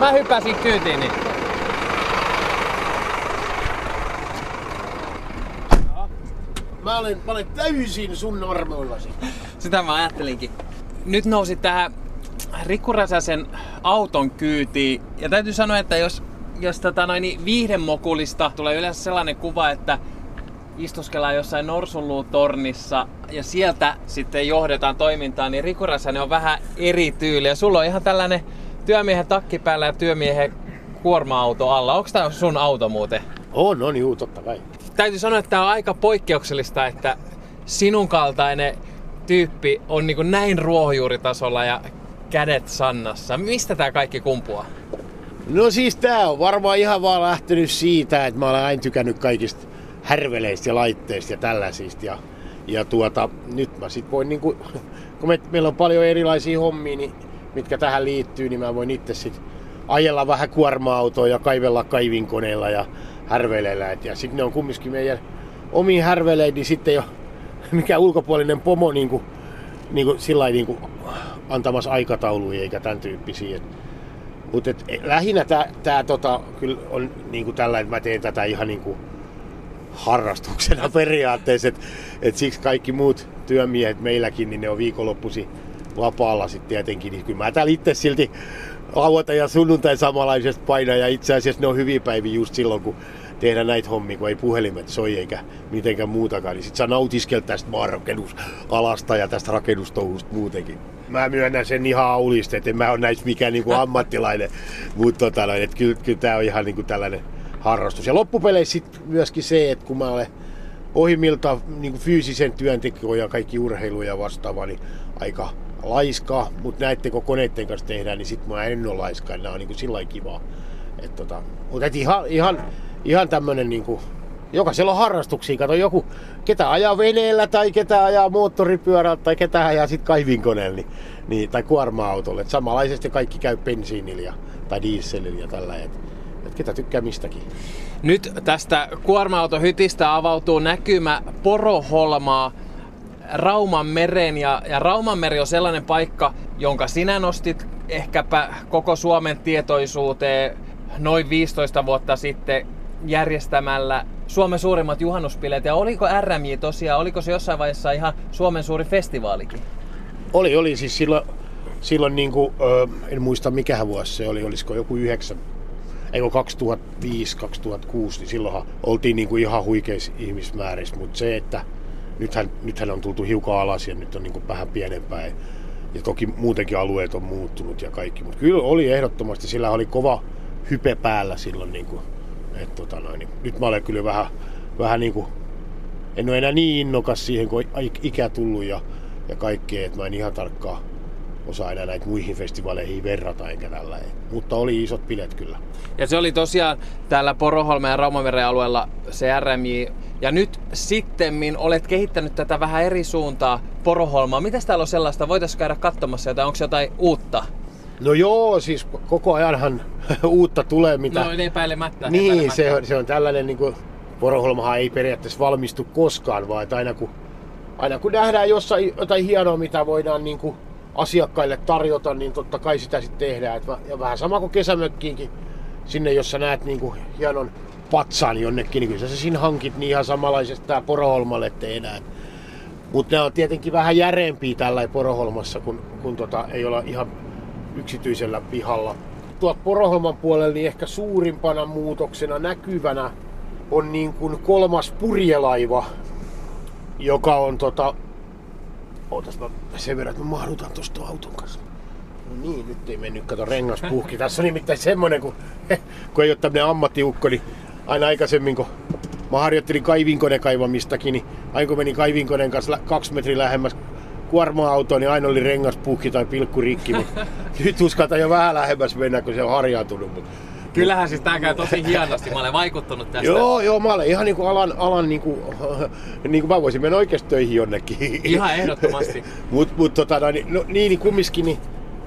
Mä hyppäsin kyytiin, niin Mä olen, mä olen täysin sun armoillasi. Sitä mä ajattelinkin. Nyt nousi tähän Rikku Räsäsen auton kyytiin. Ja täytyy sanoa, että jos, jos tota noin, niin viihdemokulista tulee yleensä sellainen kuva, että istuskellaan jossain norsunluutornissa ja sieltä sitten johdetaan toimintaa, niin Riku Räsänen on vähän eri tyyli. Ja sulla on ihan tällainen työmiehen takki päällä ja työmiehen kuorma-auto alla. Onko tämä sun auto muuten? On, on, juu, totta kai. Täytyy sanoa, että tämä on aika poikkeuksellista, että sinun kaltainen tyyppi on niin näin ruohonjuuritasolla ja kädet sannassa. Mistä tämä kaikki kumpuaa? No siis tää on varmaan ihan vaan lähtenyt siitä, että mä olen aina tykännyt kaikista härveleistä ja laitteista ja tällaisista. Ja, ja tuota, nyt mä sit voin niinku, kun me, meillä on paljon erilaisia hommia, niin, mitkä tähän liittyy, niin mä voin itse sit ajella vähän kuorma-autoa ja kaivella kaivinkoneella ja härveleillä. Et, ja sitten ne on kumminkin meidän omiin härveleitä, niin sitten jo mikä ulkopuolinen pomo niinku, niinku, sillä niinku, antamassa aikatauluja eikä tämän tyyppisiä. Mutta lähinnä tämä tota, kyllä on niinku tällä, että mä teen tätä ihan niinku harrastuksena periaatteessa. Että et siksi kaikki muut työmiehet meilläkin, niin ne on viikonloppusi vapaalla sitten tietenkin. Niin kyllä mä täällä itse silti lauantai ja sunnuntai samanlaisesti painaa ja itse asiassa ne on hyviä päiviä just silloin, kun tehdä näitä hommia, kun ei puhelimet soi eikä mitenkään muutakaan, niin sit saa nautiskelta tästä maanrakennusalasta ja tästä rakennustouhusta muutenkin. Mä myönnän sen ihan aulista, että en mä ole näissä mikään niinku ammattilainen, mutta tota, no, että kyllä, kyllä tää on ihan niinku tällainen harrastus. Ja loppupeleissä sit myöskin se, että kun mä olen ohimilta niin fyysisen työntekijän ja kaikki urheiluja vastaava, niin aika laiska, mutta näette kun koneiden kanssa tehdään, niin sit mä en ole laiska, nämä on niin sillä kivaa. Et tota, mutta et ihan, ihan, ihan tämmönen niinku, jokaisella on harrastuksia. Kato joku, ketä ajaa veneellä tai ketä ajaa moottoripyörällä tai ketä ajaa sit kaivinkoneella niin, niin, tai kuorma-autolla. Et samanlaisesti kaikki käy bensiinillä tai dieselillä ja tällä. Et, et ketä tykkää mistäkin. Nyt tästä kuorma-autohytistä avautuu näkymä Poroholmaa Rauman mereen ja, ja Rauman meri on sellainen paikka, jonka sinä nostit ehkäpä koko Suomen tietoisuuteen noin 15 vuotta sitten järjestämällä Suomen suurimmat juhannuspileet. Ja oliko RMJ tosiaan, oliko se jossain vaiheessa ihan Suomen suuri festivaalikin? Oli, oli siis silloin, silloin niin kuin, en muista mikä vuosi se oli, olisiko joku yhdeksän, ei 2005-2006, niin silloinhan oltiin niin kuin ihan huikeissa ihmismäärissä, mutta se, että nythän, nythän on tultu hiukan alas ja nyt on niin kuin vähän pienempää. Ja toki muutenkin alueet on muuttunut ja kaikki, mutta kyllä oli ehdottomasti, sillä oli kova hype päällä silloin. Niin kuin, et, tota noin, niin nyt mä olen kyllä vähän, vähän niin kuin, en ole enää niin innokas siihen, kun ikä tullut ja, ja kaikkea, että mä en ihan tarkkaan osaa enää näitä muihin festivaaleihin verrata enkä tällä. Mutta oli isot bilet kyllä. Ja se oli tosiaan täällä Poroholmen ja Raumameren alueella se RMJ. Ja nyt sitten olet kehittänyt tätä vähän eri suuntaa Poroholmaa. Mitä täällä on sellaista? Voitaisiin käydä katsomassa jotain? Onko jotain uutta? No joo, siis koko ajanhan uutta tulee. Mitä... No epäilemättä. Niin, epäilemättä. Se, on, se on tällainen, niin kuin, Poroholmahan ei periaatteessa valmistu koskaan, vaan että aina kun, aina kun nähdään jossain jotain hienoa, mitä voidaan niin kuin, asiakkaille tarjota, niin totta kai sitä sitten tehdään. Et ja vähän sama kuin kesämökkiinkin, sinne jos sä näet niin kuin hienon patsaan jonnekin, niin kyllä sä siinä hankit niin ihan samanlaisesta tää Poroholmalle tehdään. Mutta ne on tietenkin vähän järeempiä tällä Poroholmassa, kun, kun tota, ei olla ihan yksityisellä pihalla. Tuot Poroholman puolella niin ehkä suurimpana muutoksena näkyvänä on niin kuin kolmas purjelaiva, joka on tota, Ootas mä sen verran, että mä mahdutan tosta auton kanssa. No niin, nyt ei mennyt, kato rengas puhki. Tässä on nimittäin semmonen, kun, kun ei ole tämmönen ammattiukko, niin aina aikaisemmin, kun mä harjoittelin kaivinkoneen kaivamistakin, niin aina kun menin kaivinkoneen kanssa kaksi metriä lähemmäs kuorma-autoon, niin aina oli rengas puhki tai pilkku rikki. Mutta nyt uskalta jo vähän lähemmäs mennä, kun se on harjaantunut. Mutta Kyllähän siis tää käy tosi hienosti. Mä olen vaikuttanut tästä. Joo, joo, mä olen ihan niinku alan, alan niinku, niinku mä voisin mennä oikeasti töihin jonnekin. Ihan ehdottomasti. mut, mut tota, no, niin, no, niin, niin kumminkin, niin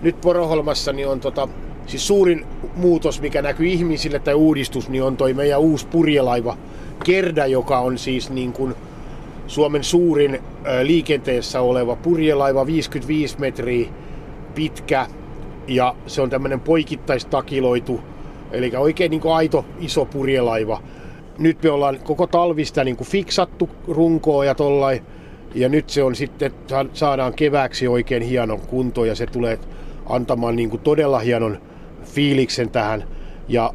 nyt Poroholmassa niin on tota, siis suurin muutos, mikä näkyy ihmisille tai uudistus, niin on toi meidän uusi purjelaiva Kerda, joka on siis niin kuin Suomen suurin liikenteessä oleva purjelaiva, 55 metriä pitkä, ja se on tämmöinen poikittaistakiloitu, eli oikein niin kuin aito iso purjelaiva. Nyt me ollaan koko talvista niin kuin fiksattu runkoa ja tollain, ja nyt se on sitten, saadaan kevääksi oikein hienon kunto ja se tulee antamaan niin kuin todella hienon fiiliksen tähän. Ja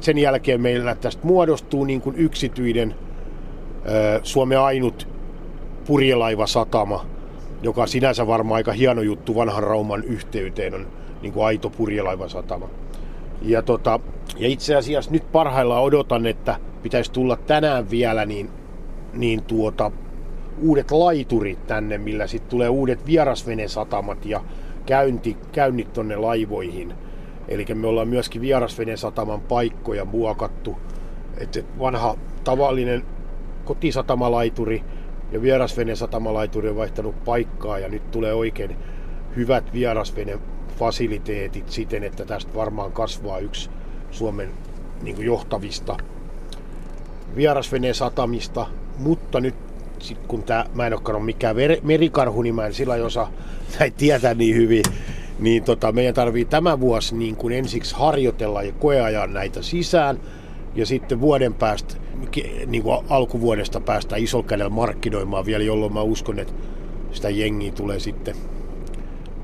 sen jälkeen meillä tästä muodostuu niin kuin yksityinen Suomen ainut purjelaivasatama, joka sinänsä varmaan aika hieno juttu vanhan Rauman yhteyteen on niin kuin aito purjelaivasatama. Ja, tota, ja itse asiassa nyt parhaillaan odotan, että pitäisi tulla tänään vielä niin, niin tuota, uudet laiturit tänne, millä sitten tulee uudet vierasvenesatamat ja käynti, käynnit tonne laivoihin. Eli me ollaan myöskin vierasvenesataman paikkoja muokattu. Et vanha tavallinen kotisatamalaituri ja vierasvenesatamalaituri on vaihtanut paikkaa ja nyt tulee oikein hyvät vierasvene fasiliteetit siten, että tästä varmaan kasvaa yksi Suomen niin kuin johtavista vierasvenesatamista, mutta nyt sit kun tää, mä en ole mikään merikarhu, niin mä en sillä osaa näitä tietää niin hyvin, niin tota, meidän tarvii tämä vuosi niin kuin ensiksi harjoitella ja koeajaa näitä sisään, ja sitten vuoden päästä, niin kuin alkuvuodesta päästä isolla kädellä markkinoimaan vielä, jolloin mä uskon, että sitä jengiä tulee sitten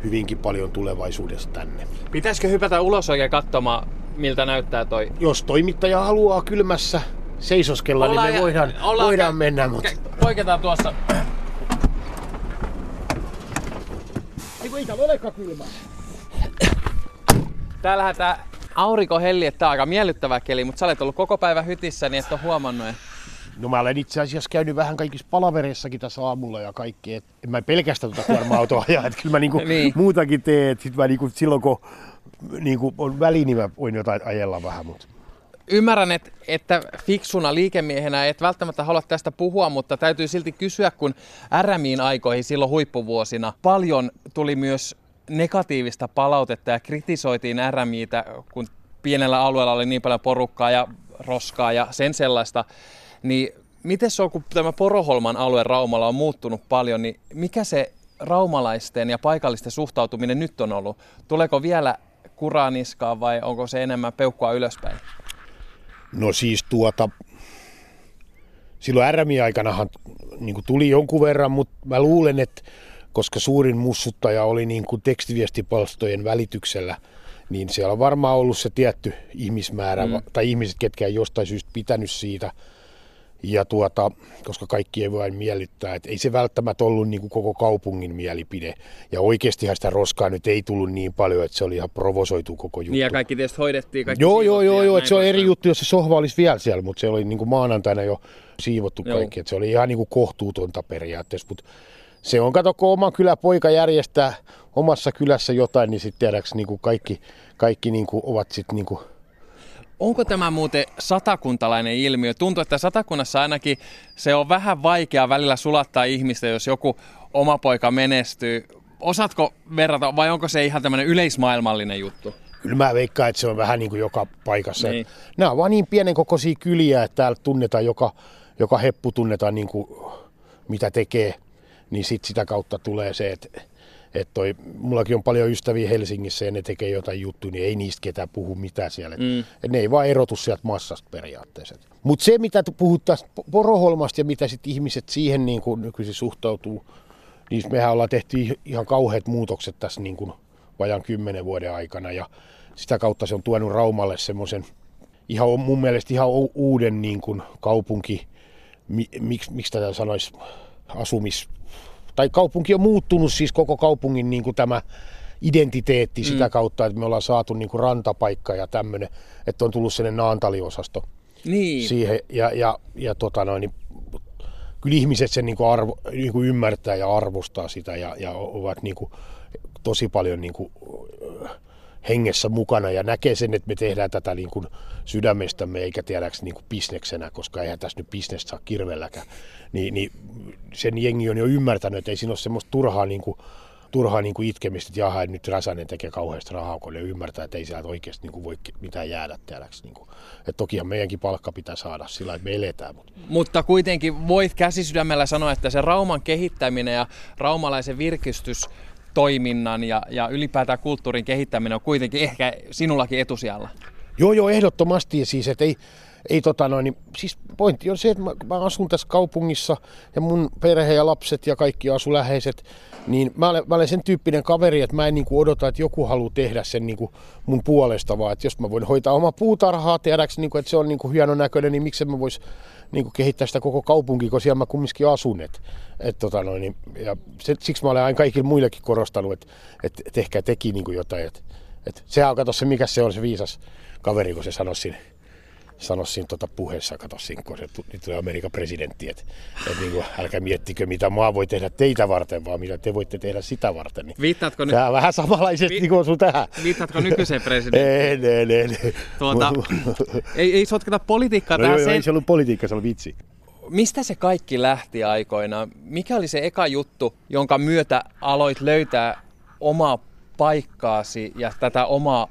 hyvinkin paljon tulevaisuudessa tänne. Pitäisikö hypätä ulos oikein katsomaan, miltä näyttää toi? Jos toimittaja haluaa kylmässä seisoskella, ollaan niin me voidaan, ollaan voidaan kä- mennä. Mutta... Poiketaan tuossa. Eiku ei täällä olekaan kylmää. Täällähän tää aurinko helli, että tää on aika miellyttävä keli, mutta sä olet ollut koko päivä hytissä, niin et ole huomannut. No mä olen itse asiassa käynyt vähän kaikissa palavereissakin tässä aamulla ja kaikki. Et en mä pelkästään tuota kuorma-autoa ajaa, että kyllä mä niinku niin. muutakin teen. Sit mä niinku, silloin kun niinku on väli, niin mä voin jotain ajella vähän. Mutta Ymmärrän, että, että fiksuna liikemiehenä et välttämättä halua tästä puhua, mutta täytyy silti kysyä, kun RMIin aikoihin silloin huippuvuosina paljon tuli myös negatiivista palautetta ja kritisoitiin RMIitä, kun pienellä alueella oli niin paljon porukkaa ja roskaa ja sen sellaista. Niin miten se on, kun tämä Poroholman alue Raumalla on muuttunut paljon, niin mikä se raumalaisten ja paikallisten suhtautuminen nyt on ollut? Tuleeko vielä kuraniskaa vai onko se enemmän peukkua ylöspäin? No siis tuota, silloin RMI-aikanahan niin tuli jonkun verran, mutta mä luulen, että koska suurin mussuttaja oli niin kuin tekstiviestipalstojen välityksellä, niin siellä on varmaan ollut se tietty ihmismäärä, mm. tai ihmiset, ketkä ei jostain syystä pitänyt siitä – ja tuota, koska kaikki ei voi miellyttää, että ei se välttämättä ollut niin kuin koko kaupungin mielipide. Ja oikeastihan sitä roskaa nyt ei tullut niin paljon, että se oli ihan provosoitu koko juttu. Niin ja kaikki tietysti hoidettiin. Kaikki joo, joo, joo, joo että se on eri juttu, jos se sohva olisi vielä siellä, mutta se oli niin kuin maanantaina jo siivottu joo. kaikki. Että se oli ihan niin kuin kohtuutonta periaatteessa, mutta se on, kato, kun oma kyläpoika järjestää omassa kylässä jotain, niin sitten tiedäks niin kuin kaikki, kaikki niin kuin ovat sitten niin kuin Onko tämä muuten satakuntalainen ilmiö? Tuntuu, että satakunnassa ainakin se on vähän vaikea välillä sulattaa ihmistä, jos joku oma poika menestyy. Osaatko verrata vai onko se ihan tämmöinen yleismaailmallinen juttu? Kyllä mä veikkaan, että se on vähän niin kuin joka paikassa. Niin. Nämä on vaan niin pienen kokoisia kyliä, että täällä tunnetaan joka, joka heppu tunnetaan niin kuin, mitä tekee. Niin sit sitä kautta tulee se, että että toi, mullakin on paljon ystäviä Helsingissä ja ne tekee jotain juttuja, niin ei niistä ketään puhu mitään siellä. Mm. Et ne ei vaan erotu sieltä massasta periaatteessa. Mutta se, mitä puhut tästä poroholmasta ja mitä sitten ihmiset siihen niin kuin nykyisin suhtautuu, niin mehän ollaan tehty ihan kauheat muutokset tässä niin kuin vajan kymmenen vuoden aikana ja sitä kautta se on tuonut Raumalle semmoisen ihan mun mielestä ihan uuden niin kuin kaupunki, miksi, miksi tätä sanoisi, asumis tai kaupunki on muuttunut siis koko kaupungin niin kuin tämä identiteetti mm. sitä kautta, että me ollaan saatu niin kuin rantapaikka ja tämmöinen, että on tullut sellainen naantaliosasto niin. siihen. Ja, ja, ja tota noin, niin, kyllä ihmiset sen niin kuin arvo, niin kuin ymmärtää ja arvostaa sitä ja, ja ovat niin kuin, tosi paljon niin kuin, hengessä mukana ja näkee sen, että me tehdään tätä niin kuin sydämestämme eikä tiedäks niin kuin bisneksenä, koska eihän tässä nyt bisnestä saa kirvelläkään. Niin, niin sen jengi on jo ymmärtänyt, että ei siinä ole semmoista turhaa, niin kuin, turhaa niin kuin itkemistä, että jaha, nyt Räsänen tekee kauheasti rahaa, kun ne ymmärtää, että ei sieltä oikeasti niin kuin voi mitään jäädä tiedäks. Niin kuin. Että tokihan meidänkin palkka pitää saada sillä, että me eletään. Mutta, mutta kuitenkin voit käsisydämellä sanoa, että se Rauman kehittäminen ja raumalaisen virkistys toiminnan ja, ja ylipäätään kulttuurin kehittäminen on kuitenkin ehkä sinullakin etusijalla. Joo, joo, ehdottomasti. Siis, että ei, ei tota noin, niin, siis pointti on se, että mä, mä asun tässä kaupungissa ja mun perhe ja lapset ja kaikki asu läheiset, niin mä olen, mä olen sen tyyppinen kaveri, että mä en niin kuin odota, että joku haluaa tehdä sen niin kuin mun puolesta, vaan että jos mä voin hoitaa oma puutarhaa, tiedäks, niin kuin, että se on niin kuin hieno näköinen, niin miksi mä vois niin kehittää sitä koko kaupunkia, kun siellä mä kumminkin asun. Et, et, tota noin, niin, ja se, siksi mä olen aina kaikille muillekin korostanut, että et, et ehkä teki niin jotain. Et, et, sehän on, kato se, mikä se on se viisas kaveri, kun se sanoi siinä sanoi siinä tuota puheessa, kato siinä, kun se tuli, tuli Amerikan presidentti, että et niin kuin, älkää miettikö, mitä maa voi tehdä teitä varten, vaan mitä te voitte tehdä sitä varten. Niin Viittaatko nyt? Tämä vähän samanlaisesti Vi- kuin sun tähän. Viittaatko nykyiseen presidenttiin? ei, ei, ei, ei. Tuota, ei, ei sotketa politiikkaa no, tähän. Joo, sen... ei se ollut politiikka, se oli vitsi. Mistä se kaikki lähti aikoinaan? Mikä oli se eka juttu, jonka myötä aloit löytää omaa paikkaasi ja tätä omaa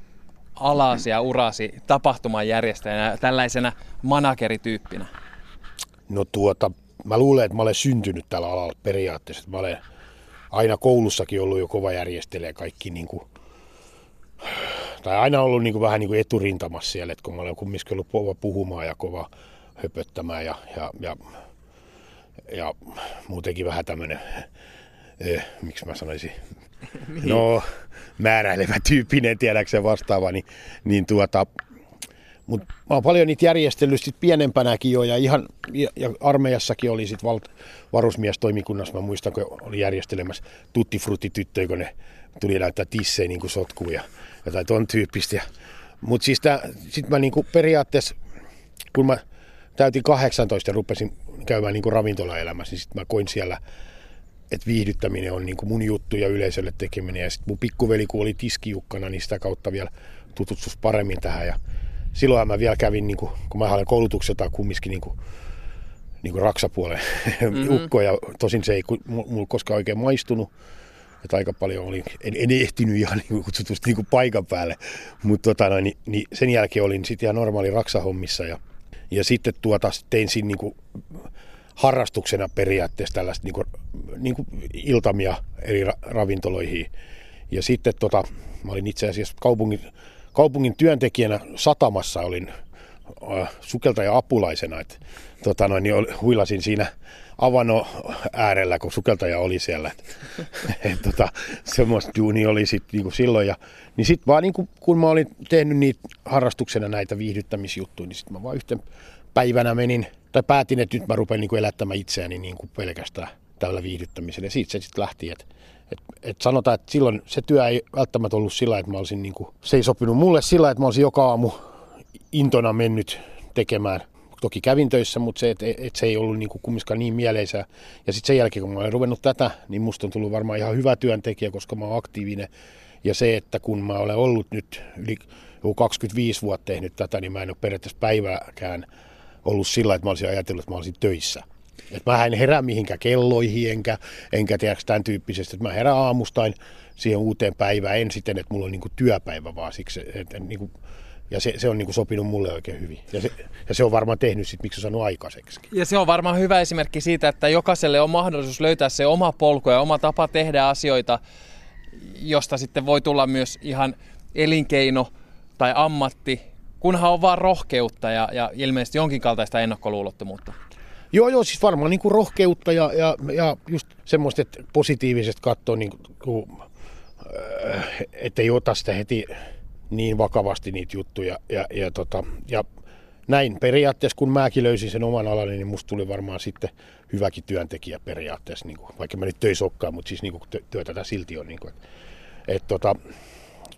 alasi ja urasi tapahtumanjärjestäjänä, tällaisena managerityyppinä? No tuota, mä luulen, että mä olen syntynyt tällä alalla periaatteessa. Mä olen aina koulussakin ollut jo kova järjestelijä kaikki niin kuin, tai aina ollut niin kuin, vähän niin kuin eturintamassa siellä, että kun mä olen kumminkin ollut kova puhumaan ja kova höpöttämään ja, ja, ja, ja muutenkin vähän tämmöinen, eh, miksi mä sanoisin, niin. no määräilevä tyyppinen, tiedäksä vastaava, niin, niin tuota, mutta mä oon paljon niitä järjestellyt sit pienempänäkin jo ja ihan ja, ja armeijassakin oli sit val, varusmiestoimikunnassa, mä muistan kun oli järjestelemässä tuttifrutti-tyttöjä, kun ne tuli näyttää tissejä niin sotkuun ja jotain ton tyyppistä. Mutta siis sitten mä niinku periaatteessa, kun mä täytin 18 ja rupesin käymään niinku ravintolaelämässä, niin sitten mä koin siellä että viihdyttäminen on niin kuin mun juttu ja yleisölle tekeminen. Ja sitten mun pikkuveli, kun oli tiskijukkana, niin sitä kautta vielä tutustus paremmin tähän. Ja silloin mä vielä kävin, niin kuin, kun mä olen koulutukselta kumminkin niin kuin, niin kuin raksapuolen mm-hmm. ukko, ja tosin se ei mulla koskaan oikein maistunut. Että aika paljon oli, en, en ehtinyt ihan niin kutsutusti niin kuin paikan päälle, mutta tota, no, niin, niin sen jälkeen olin sitten ihan normaali raksahommissa ja, ja sitten tuota, tein siinä niin kuin, harrastuksena periaatteessa tällaista niin kuin, niin kuin iltamia eri ravintoloihin. Ja sitten tota, mä olin itse asiassa kaupungin, kaupungin työntekijänä satamassa, olin äh, sukeltaja apulaisena, että tota noin, niin huilasin siinä avano äärellä, kun sukeltaja oli siellä. Et, tota, semmoista duuni oli sit, niinku silloin. Ja, niin sitten vaan niinku, kun mä olin tehnyt niitä harrastuksena näitä viihdyttämisjuttuja, niin sitten mä vaan yhten päivänä menin, tai päätin, että nyt mä rupean niin kuin elättämään itseäni niin kuin pelkästään tällä viihdyttämisellä. Ja siitä se sitten lähti, että et, et sanotaan, että silloin se työ ei välttämättä ollut sillä, että mä olisin, niin kuin, se ei sopinut mulle sillä, että mä olisin joka aamu intona mennyt tekemään. Toki kävin töissä, mutta se, että et se ei ollut niin kumminkaan niin mieleisää. Ja sitten sen jälkeen, kun mä olen ruvennut tätä, niin musta on tullut varmaan ihan hyvä työntekijä, koska mä oon aktiivinen. Ja se, että kun mä olen ollut nyt yli 25 vuotta tehnyt tätä, niin mä en ole periaatteessa päivääkään ollut sillä, että mä olisin ajatellut, että mä olisin töissä. Että mä en herää mihinkään kelloihin, enkä, enkä tiedä tämän tyyppisesti, että mä herään aamustain siihen uuteen päivään, en siten, että mulla on niinku työpäivä, vaan siksi, että niinku, ja se, se on niinku sopinut mulle oikein hyvin. Ja se, ja se on varmaan tehnyt sit, miksi on saanut aikaiseksi. Ja se on varmaan hyvä esimerkki siitä, että jokaiselle on mahdollisuus löytää se oma polku ja oma tapa tehdä asioita, josta sitten voi tulla myös ihan elinkeino tai ammatti, kunhan on vaan rohkeutta ja, ja ilmeisesti jonkin kaltaista ennakkoluulottomuutta. Joo, joo, siis varmaan niin kuin rohkeutta ja, ja, ja just semmoista, että positiivisesti katsoa, niin äh, ettei ota sitä heti niin vakavasti niitä juttuja. Ja, ja, tota, ja näin periaatteessa, kun mäkin löysin sen oman alani, niin musta tuli varmaan sitten hyväkin työntekijä periaatteessa, niin kuin, vaikka mä nyt töissä olekaan, mutta siis niin kuin työtä silti on. Niin kuin, että, et, tota,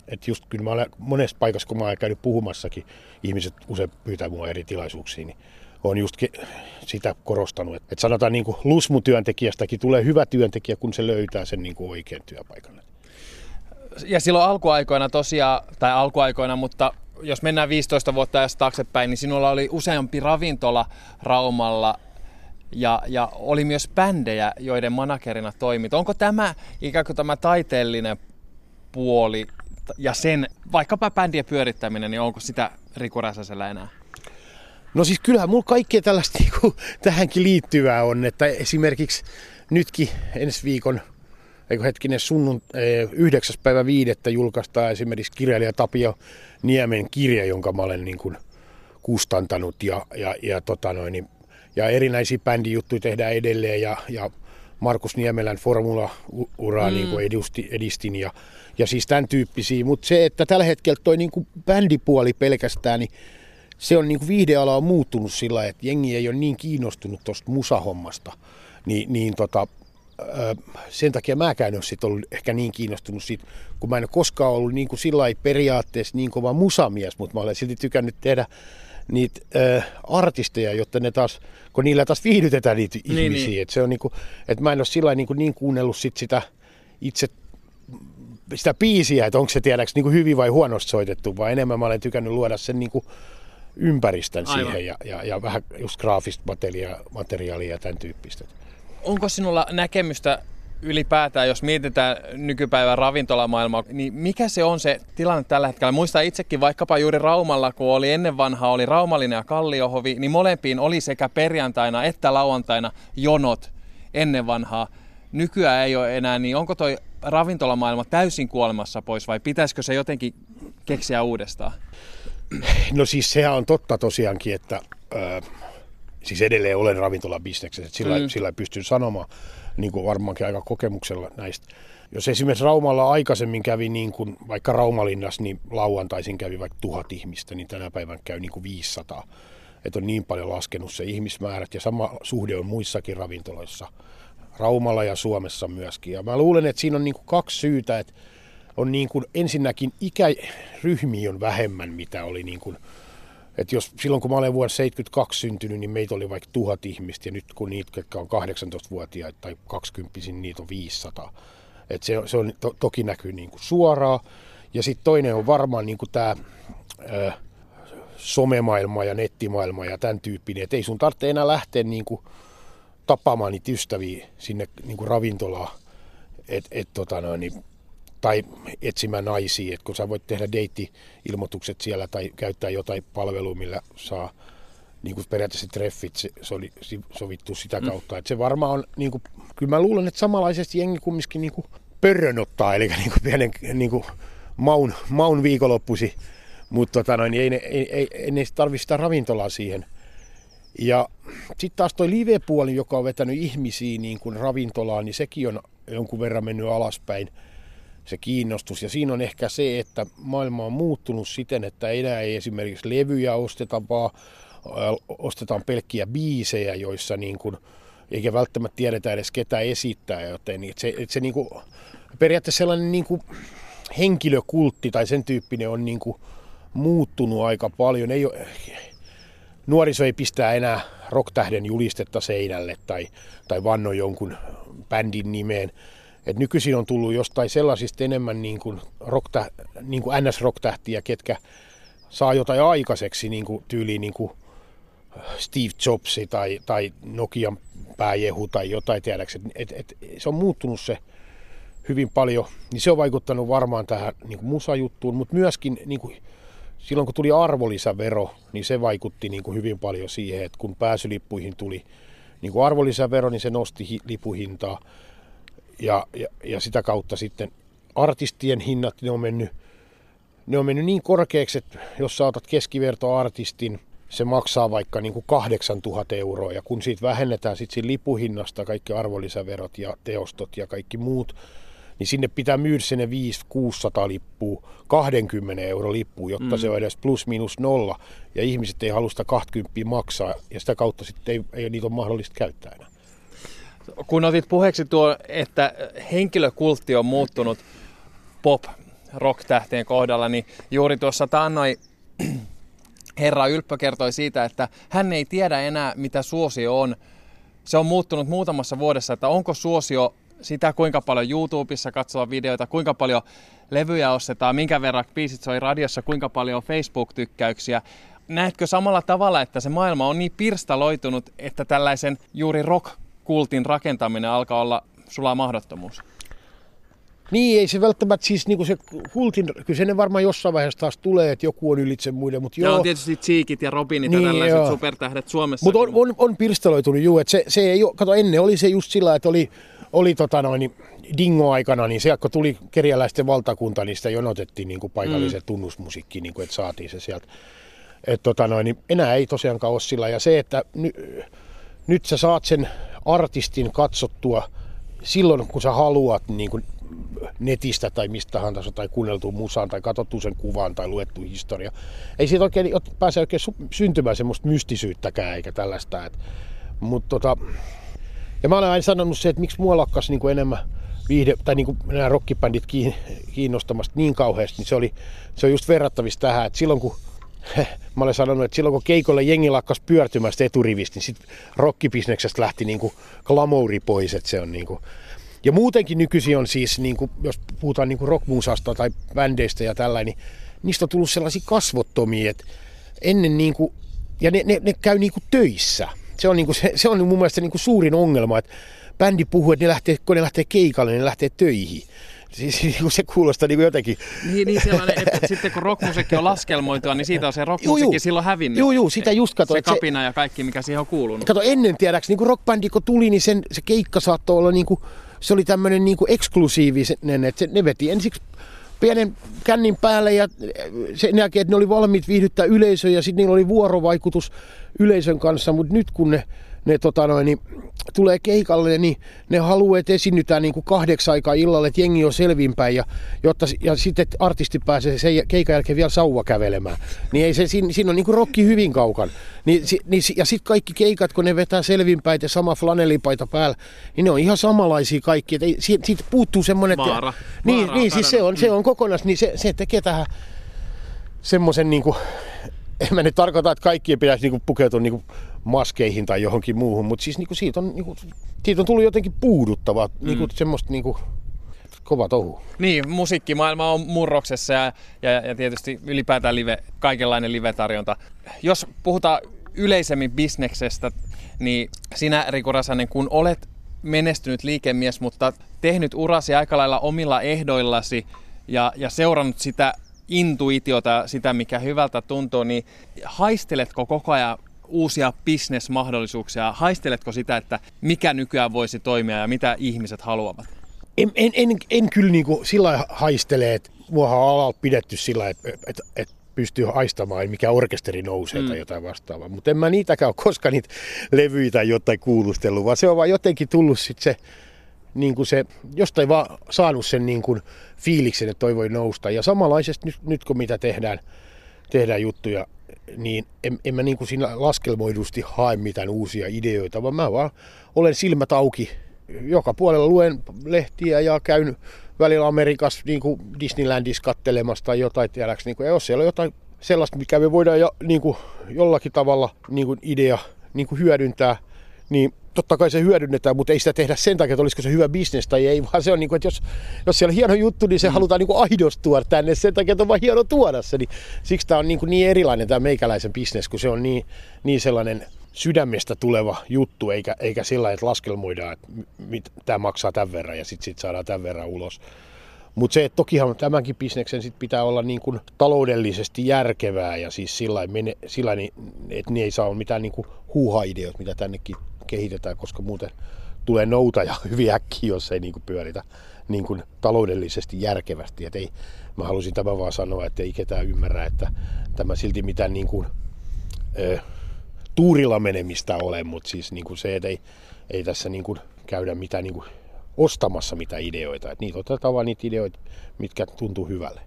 et just kyllä mä olen monessa paikassa, kun mä olen käynyt puhumassakin, ihmiset usein pyytää mua eri tilaisuuksiin, niin on just sitä korostanut. Että sanotaan niin kuin lusmutyöntekijästäkin tulee hyvä työntekijä, kun se löytää sen niin kuin oikean työpaikan. Ja silloin alkuaikoina tosiaan, tai alkuaikoina, mutta jos mennään 15 vuotta ajasta taaksepäin, niin sinulla oli useampi ravintola Raumalla ja, ja oli myös bändejä, joiden managerina toimit. Onko tämä ikään kuin tämä taiteellinen puoli ja sen vaikkapa bändien pyörittäminen, niin onko sitä Riku Räsäsellä enää? No siis kyllähän mulla kaikkea tällaista niin kuin, tähänkin liittyvää on, että esimerkiksi nytkin ensi viikon eikö hetkinen sunnun, 9. päivä viidettä julkaistaan esimerkiksi kirjailija Tapio Niemen kirja, jonka mä olen niin kuin kustantanut ja, ja, ja, tota noin, niin, ja erinäisiä bändijuttuja tehdään edelleen ja, ja Markus Niemelän formula-uraa mm. niin kuin edisti, edistin ja, ja siis tämän tyyppisiä. Mutta se, että tällä hetkellä toi niin kuin bändipuoli pelkästään, niin se on niin kuin viihdeala on muuttunut sillä että jengi ei ole niin kiinnostunut tuosta musahommasta. Ni, niin tota, sen takia mäkään ole sit ollut ehkä niin kiinnostunut siitä, kun mä en ole koskaan ollut niin kuin sillä periaatteessa niin kova musamies, mutta mä olen silti tykännyt tehdä niitä äh, artisteja, jotta ne taas, kun niillä taas viihdytetään niitä niin, ihmisiä. Niin. Et se on niinku, että mä en ole sillä niin, niin kuunnellut sit sitä itse sitä biisiä, että onko se tiedäks niin hyvin vai huonosti soitettu, vaan enemmän mä olen tykännyt luoda sen niin kuin ympäristön Aivan. siihen ja, ja, ja vähän just graafista materiaalia, materiaalia ja tämän tyyppistä. Onko sinulla näkemystä ylipäätään, jos mietitään nykypäivän ravintolamaailmaa, niin mikä se on se tilanne tällä hetkellä? Muistan itsekin vaikkapa juuri Raumalla, kun oli ennen vanhaa, oli Raumallinen ja Kalliohovi, niin molempiin oli sekä perjantaina että lauantaina jonot ennen vanhaa. Nykyään ei ole enää, niin onko toi ravintolamaailma täysin kuolemassa pois vai pitäisikö se jotenkin keksiä uudestaan? No siis sehän on totta tosiaankin, että äh, siis edelleen olen ravintolabisneksessä, että sillä, mm. sillä pystyn sanomaan niin kuin varmaankin aika kokemuksella näistä. Jos esimerkiksi Raumalla aikaisemmin kävi niin kuin, vaikka Raumalinnassa, niin lauantaisin kävi vaikka tuhat ihmistä, niin tänä päivänä käy niin kuin 500. Että on niin paljon laskenut se ihmismäärät ja sama suhde on muissakin ravintoloissa. Raumalla ja Suomessa myöskin. Ja mä luulen, että siinä on niin kuin kaksi syytä, että on niin kuin ensinnäkin ikäryhmiä on vähemmän, mitä oli niin kuin että jos silloin kun mä olen vuonna 72 syntynyt, niin meitä oli vaikka tuhat ihmistä ja nyt kun niitä, jotka on 18-vuotiaita tai 20 niin niitä on 500. Et se, se on, to, toki näkyy niin kuin suoraan. Ja sitten toinen on varmaan niin tämä somemaailma ja nettimaailma ja tämän tyyppinen. Että ei sun tarvitse enää lähteä niin kuin tapaamaan niitä ystäviä sinne niin kuin ravintolaan. Et, et, tota noin, niin tai etsimään naisia, että kun sä voit tehdä deitti-ilmoitukset siellä tai käyttää jotain palvelua, millä saa niin kuin periaatteessa treffit sovittu sitä mm. kautta. Mm. Että se varmaan on, niin kuin, kyllä mä luulen, että samanlaisesti jengi kumminkin niin pörrön ottaa, eli niin kuin pienen niin kuin maun, maun viikonloppusi, mutta tota noin, ei, ei, ei, ei, ei tarvitse sitä ravintolaa siihen. Ja sitten taas toi live-puoli, joka on vetänyt ihmisiä niin kuin ravintolaan, niin sekin on jonkun verran mennyt alaspäin se kiinnostus. Ja siinä on ehkä se, että maailma on muuttunut siten, että enää ei esimerkiksi levyjä osteta, vaan ostetaan pelkkiä biisejä, joissa niin kuin, eikä välttämättä tiedetä edes ketä esittää, joten että se, että se niin kuin, periaatteessa sellainen niin kuin henkilökultti tai sen tyyppinen on niin kuin muuttunut aika paljon. Ei ole, nuoriso ei pistää enää rocktähden julistetta seinälle tai, tai vanno jonkun bändin nimeen et nykyisin on tullut jostain sellaisista enemmän niin kuin, rocktä, niin kuin NS-rocktähtiä, ketkä saa jotain aikaiseksi niin kuin tyyliin niin kuin Steve Jobs tai, tai Nokian pääjehu tai jotain tiedäksi. Et, et, se on muuttunut se hyvin paljon, niin se on vaikuttanut varmaan tähän niin kuin musajuttuun, mutta myöskin niin kuin, silloin kun tuli arvonlisävero, niin se vaikutti niin kuin hyvin paljon siihen, että kun pääsylippuihin tuli niin kuin arvonlisävero, niin se nosti hi, lipuhintaa ja, ja, ja sitä kautta sitten artistien hinnat, ne on mennyt, ne on mennyt niin korkeaksi, että jos saatat keskivertoartistin, se maksaa vaikka niin kuin 8000 euroa ja kun siitä vähennetään sitten siinä lipuhinnasta kaikki arvonlisäverot ja teostot ja kaikki muut, niin sinne pitää myydä sinne 5-600 lippua, 20 euro lippu, jotta mm. se on edes plus minus nolla. Ja ihmiset ei halua sitä 20 maksaa ja sitä kautta sitten ei, ei niitä ole mahdollista käyttää enää kun otit puheeksi tuo, että henkilökultti on muuttunut pop rock-tähtien kohdalla, niin juuri tuossa taannoi herra Ylppö kertoi siitä, että hän ei tiedä enää, mitä suosio on. Se on muuttunut muutamassa vuodessa, että onko suosio sitä, kuinka paljon YouTubessa katsoa videoita, kuinka paljon levyjä ostetaan, minkä verran biisit soi radiossa, kuinka paljon Facebook-tykkäyksiä. Näetkö samalla tavalla, että se maailma on niin pirstaloitunut, että tällaisen juuri rock kultin rakentaminen alkaa olla sulla mahdottomuus? Niin, ei se välttämättä siis niin kuin se kultin, kyllä se varmaan jossain vaiheessa taas tulee, että joku on ylitse muiden, mutta joo. Ja on tietysti Cheekit ja Robinit niin, ja tällaiset joo. supertähdet Suomessa. Mutta on, on, on pirstaloitunut, juu, että se, se ei ole, kato ennen oli se just sillä, että oli, oli tota noin, Dingo-aikana, niin se kun tuli kerjäläisten valtakunta, niin sitä jonotettiin niin kuin paikalliseen mm. tunnusmusiikkiin, niin kuin, että saatiin se sieltä. Et tota noin, niin enää ei tosiaankaan ole sillä. Ja se, että ny, nyt sä saat sen artistin katsottua silloin, kun sä haluat niin kuin netistä tai mistä tahansa tai kuunneltu musaan tai katsottu sen kuvan tai luettu historia. Ei siitä oikein pääse oikein syntymään semmoista mystisyyttäkään eikä tällaista. Et, mut tota, ja mä olen aina sanonut se, että miksi mua lakkas niin kuin enemmän viihde, tai niin kuin nämä rockibändit kiinnostamasta niin kauheasti, niin se, oli, se on just verrattavissa tähän, että silloin kun mä olen sanonut, että silloin kun keikolle jengi lakkas pyörtymästä eturivistä, niin sitten rockibisneksestä lähti niin kuin glamouri pois, että se on niin kuin, ja muutenkin nykyisin on siis, niin kuin, jos puhutaan niin kuin rockmusasta tai bändeistä ja tällainen, niin niistä on tullut sellaisia kasvottomia, että ennen niin kuin, ja ne, ne, ne käy niin kuin töissä. Se on, niin kuin, se, se on mun mielestä niin kuin suurin ongelma, että bändi puhuu, että ne lähtee, kun ne lähtee keikalle, niin ne lähtee töihin. Siis niin se kuulostaa niin jotenkin... Niin, niin sellainen, että sitten kun rockmusiikki on laskelmoitua, niin siitä on se rockmusiikki juu, silloin hävinnyt. Joo, joo, sitä just kato. Se kapina se, ja kaikki, mikä siihen on kuulunut. Kato, ennen tiedäks, niin kuin rockbändi kun tuli, niin sen, se keikka saattoi olla niin kuin, se oli tämmöinen niin kuin eksklusiivinen, että se, ne veti ensiksi pienen kännin päälle ja sen jälkeen, että ne oli valmiit viihdyttää yleisöä ja sitten niillä oli vuorovaikutus yleisön kanssa, mutta nyt kun ne ne tota noin, niin, tulee keikalle, niin ne haluaa, että esiinnytään niin kuin kahdeksan aikaa illalle, että jengi on selvinpäin ja, jotta, ja sitten että artisti pääsee sen keikan jälkeen vielä sauva kävelemään. Niin ei se, siinä, siinä on niin kuin rokki hyvin kaukan. Niin, niin, ja sitten kaikki keikat, kun ne vetää selvinpäin ja sama flanelipaita päällä, niin ne on ihan samanlaisia kaikki. Että ei, siitä, siitä puuttuu semmoinen... Vaara. Niin, niin siis se on, se on kokonais, niin se, se tekee tähän semmoisen niin kuin, en mä nyt tarkoita, että kaikkien pitäisi niinku pukeutua niinku maskeihin tai johonkin muuhun, mutta siis niinku siitä, on, niinku, siitä on tullut jotenkin puuduttavaa, mm. niinku semmoista niinku, kova touhu. Niin, musiikkimaailma on murroksessa ja, ja, ja tietysti ylipäätään live, kaikenlainen live-tarjonta. Jos puhutaan yleisemmin bisneksestä, niin sinä Riku Rasanen, kun olet menestynyt liikemies, mutta tehnyt urasi aika lailla omilla ehdoillasi ja, ja seurannut sitä intuitiota, sitä mikä hyvältä tuntuu, niin haisteletko koko ajan uusia bisnesmahdollisuuksia? Haisteletko sitä, että mikä nykyään voisi toimia ja mitä ihmiset haluavat? En, en, en, en kyllä niin kuin sillä haistele, että muahan on alalta pidetty sillä, että, että, että pystyy haistamaan, mikä orkesteri nousee mm. tai jotain vastaavaa. Mutta en mä niitäkään ole koskaan niitä levyitä jotain kuulustellut, vaan se on vaan jotenkin tullut sitten se niin kuin se, jostain vaan saanut sen niin kuin fiiliksen, että toi voi nousta. Ja samanlaisesti nyt, nyt kun mitä tehdään, tehdään juttuja, niin en, en mä niin kuin siinä laskelmoidusti hae mitään uusia ideoita, vaan mä vaan olen silmät auki. Joka puolella luen lehtiä ja käyn välillä Amerikassa niin kuin Disneylandissa kattelemassa tai jotain, tiedäks, niin kuin, ja jos siellä on jotain sellaista, mikä me voidaan jo, niin kuin, jollakin tavalla niin kuin idea niin kuin hyödyntää, niin totta kai se hyödynnetään, mutta ei sitä tehdä sen takia, että olisiko se hyvä bisnes tai ei, vaan se on niin kuin, että jos, jos siellä on hieno juttu, niin se mm. halutaan niin kuin aidosti tuoda tänne sen takia, että on vaan hieno tuoda se. Niin, siksi tämä on niin, kuin niin erilainen tämä meikäläisen bisnes, kun se on niin, niin sellainen sydämestä tuleva juttu, eikä, eikä sillä että laskelmoidaan, että mit, tämä maksaa tämän verran ja sitten sit saadaan tämän verran ulos. Mutta se, että tokihan tämänkin bisneksen sit pitää olla niin kuin taloudellisesti järkevää ja siis sillä, mene, sillä niin, että ne ei saa olla mitään niin kuin huuha-ideoita, mitä tännekin kehitetään, koska muuten tulee noutaja hyvin äkkiä, jos ei niin kuin pyöritä niin kuin taloudellisesti järkevästi. Et ei, mä halusin tämän vaan sanoa, että ei ketään ymmärrä, että tämä silti mitään niin kuin, ö, tuurilla menemistä ole, mutta siis niin kuin se, että ei, ei tässä niin kuin käydä mitään niin kuin ostamassa mitä ideoita. Et niitä otetaan vaan niitä ideoita, mitkä tuntuu hyvälle.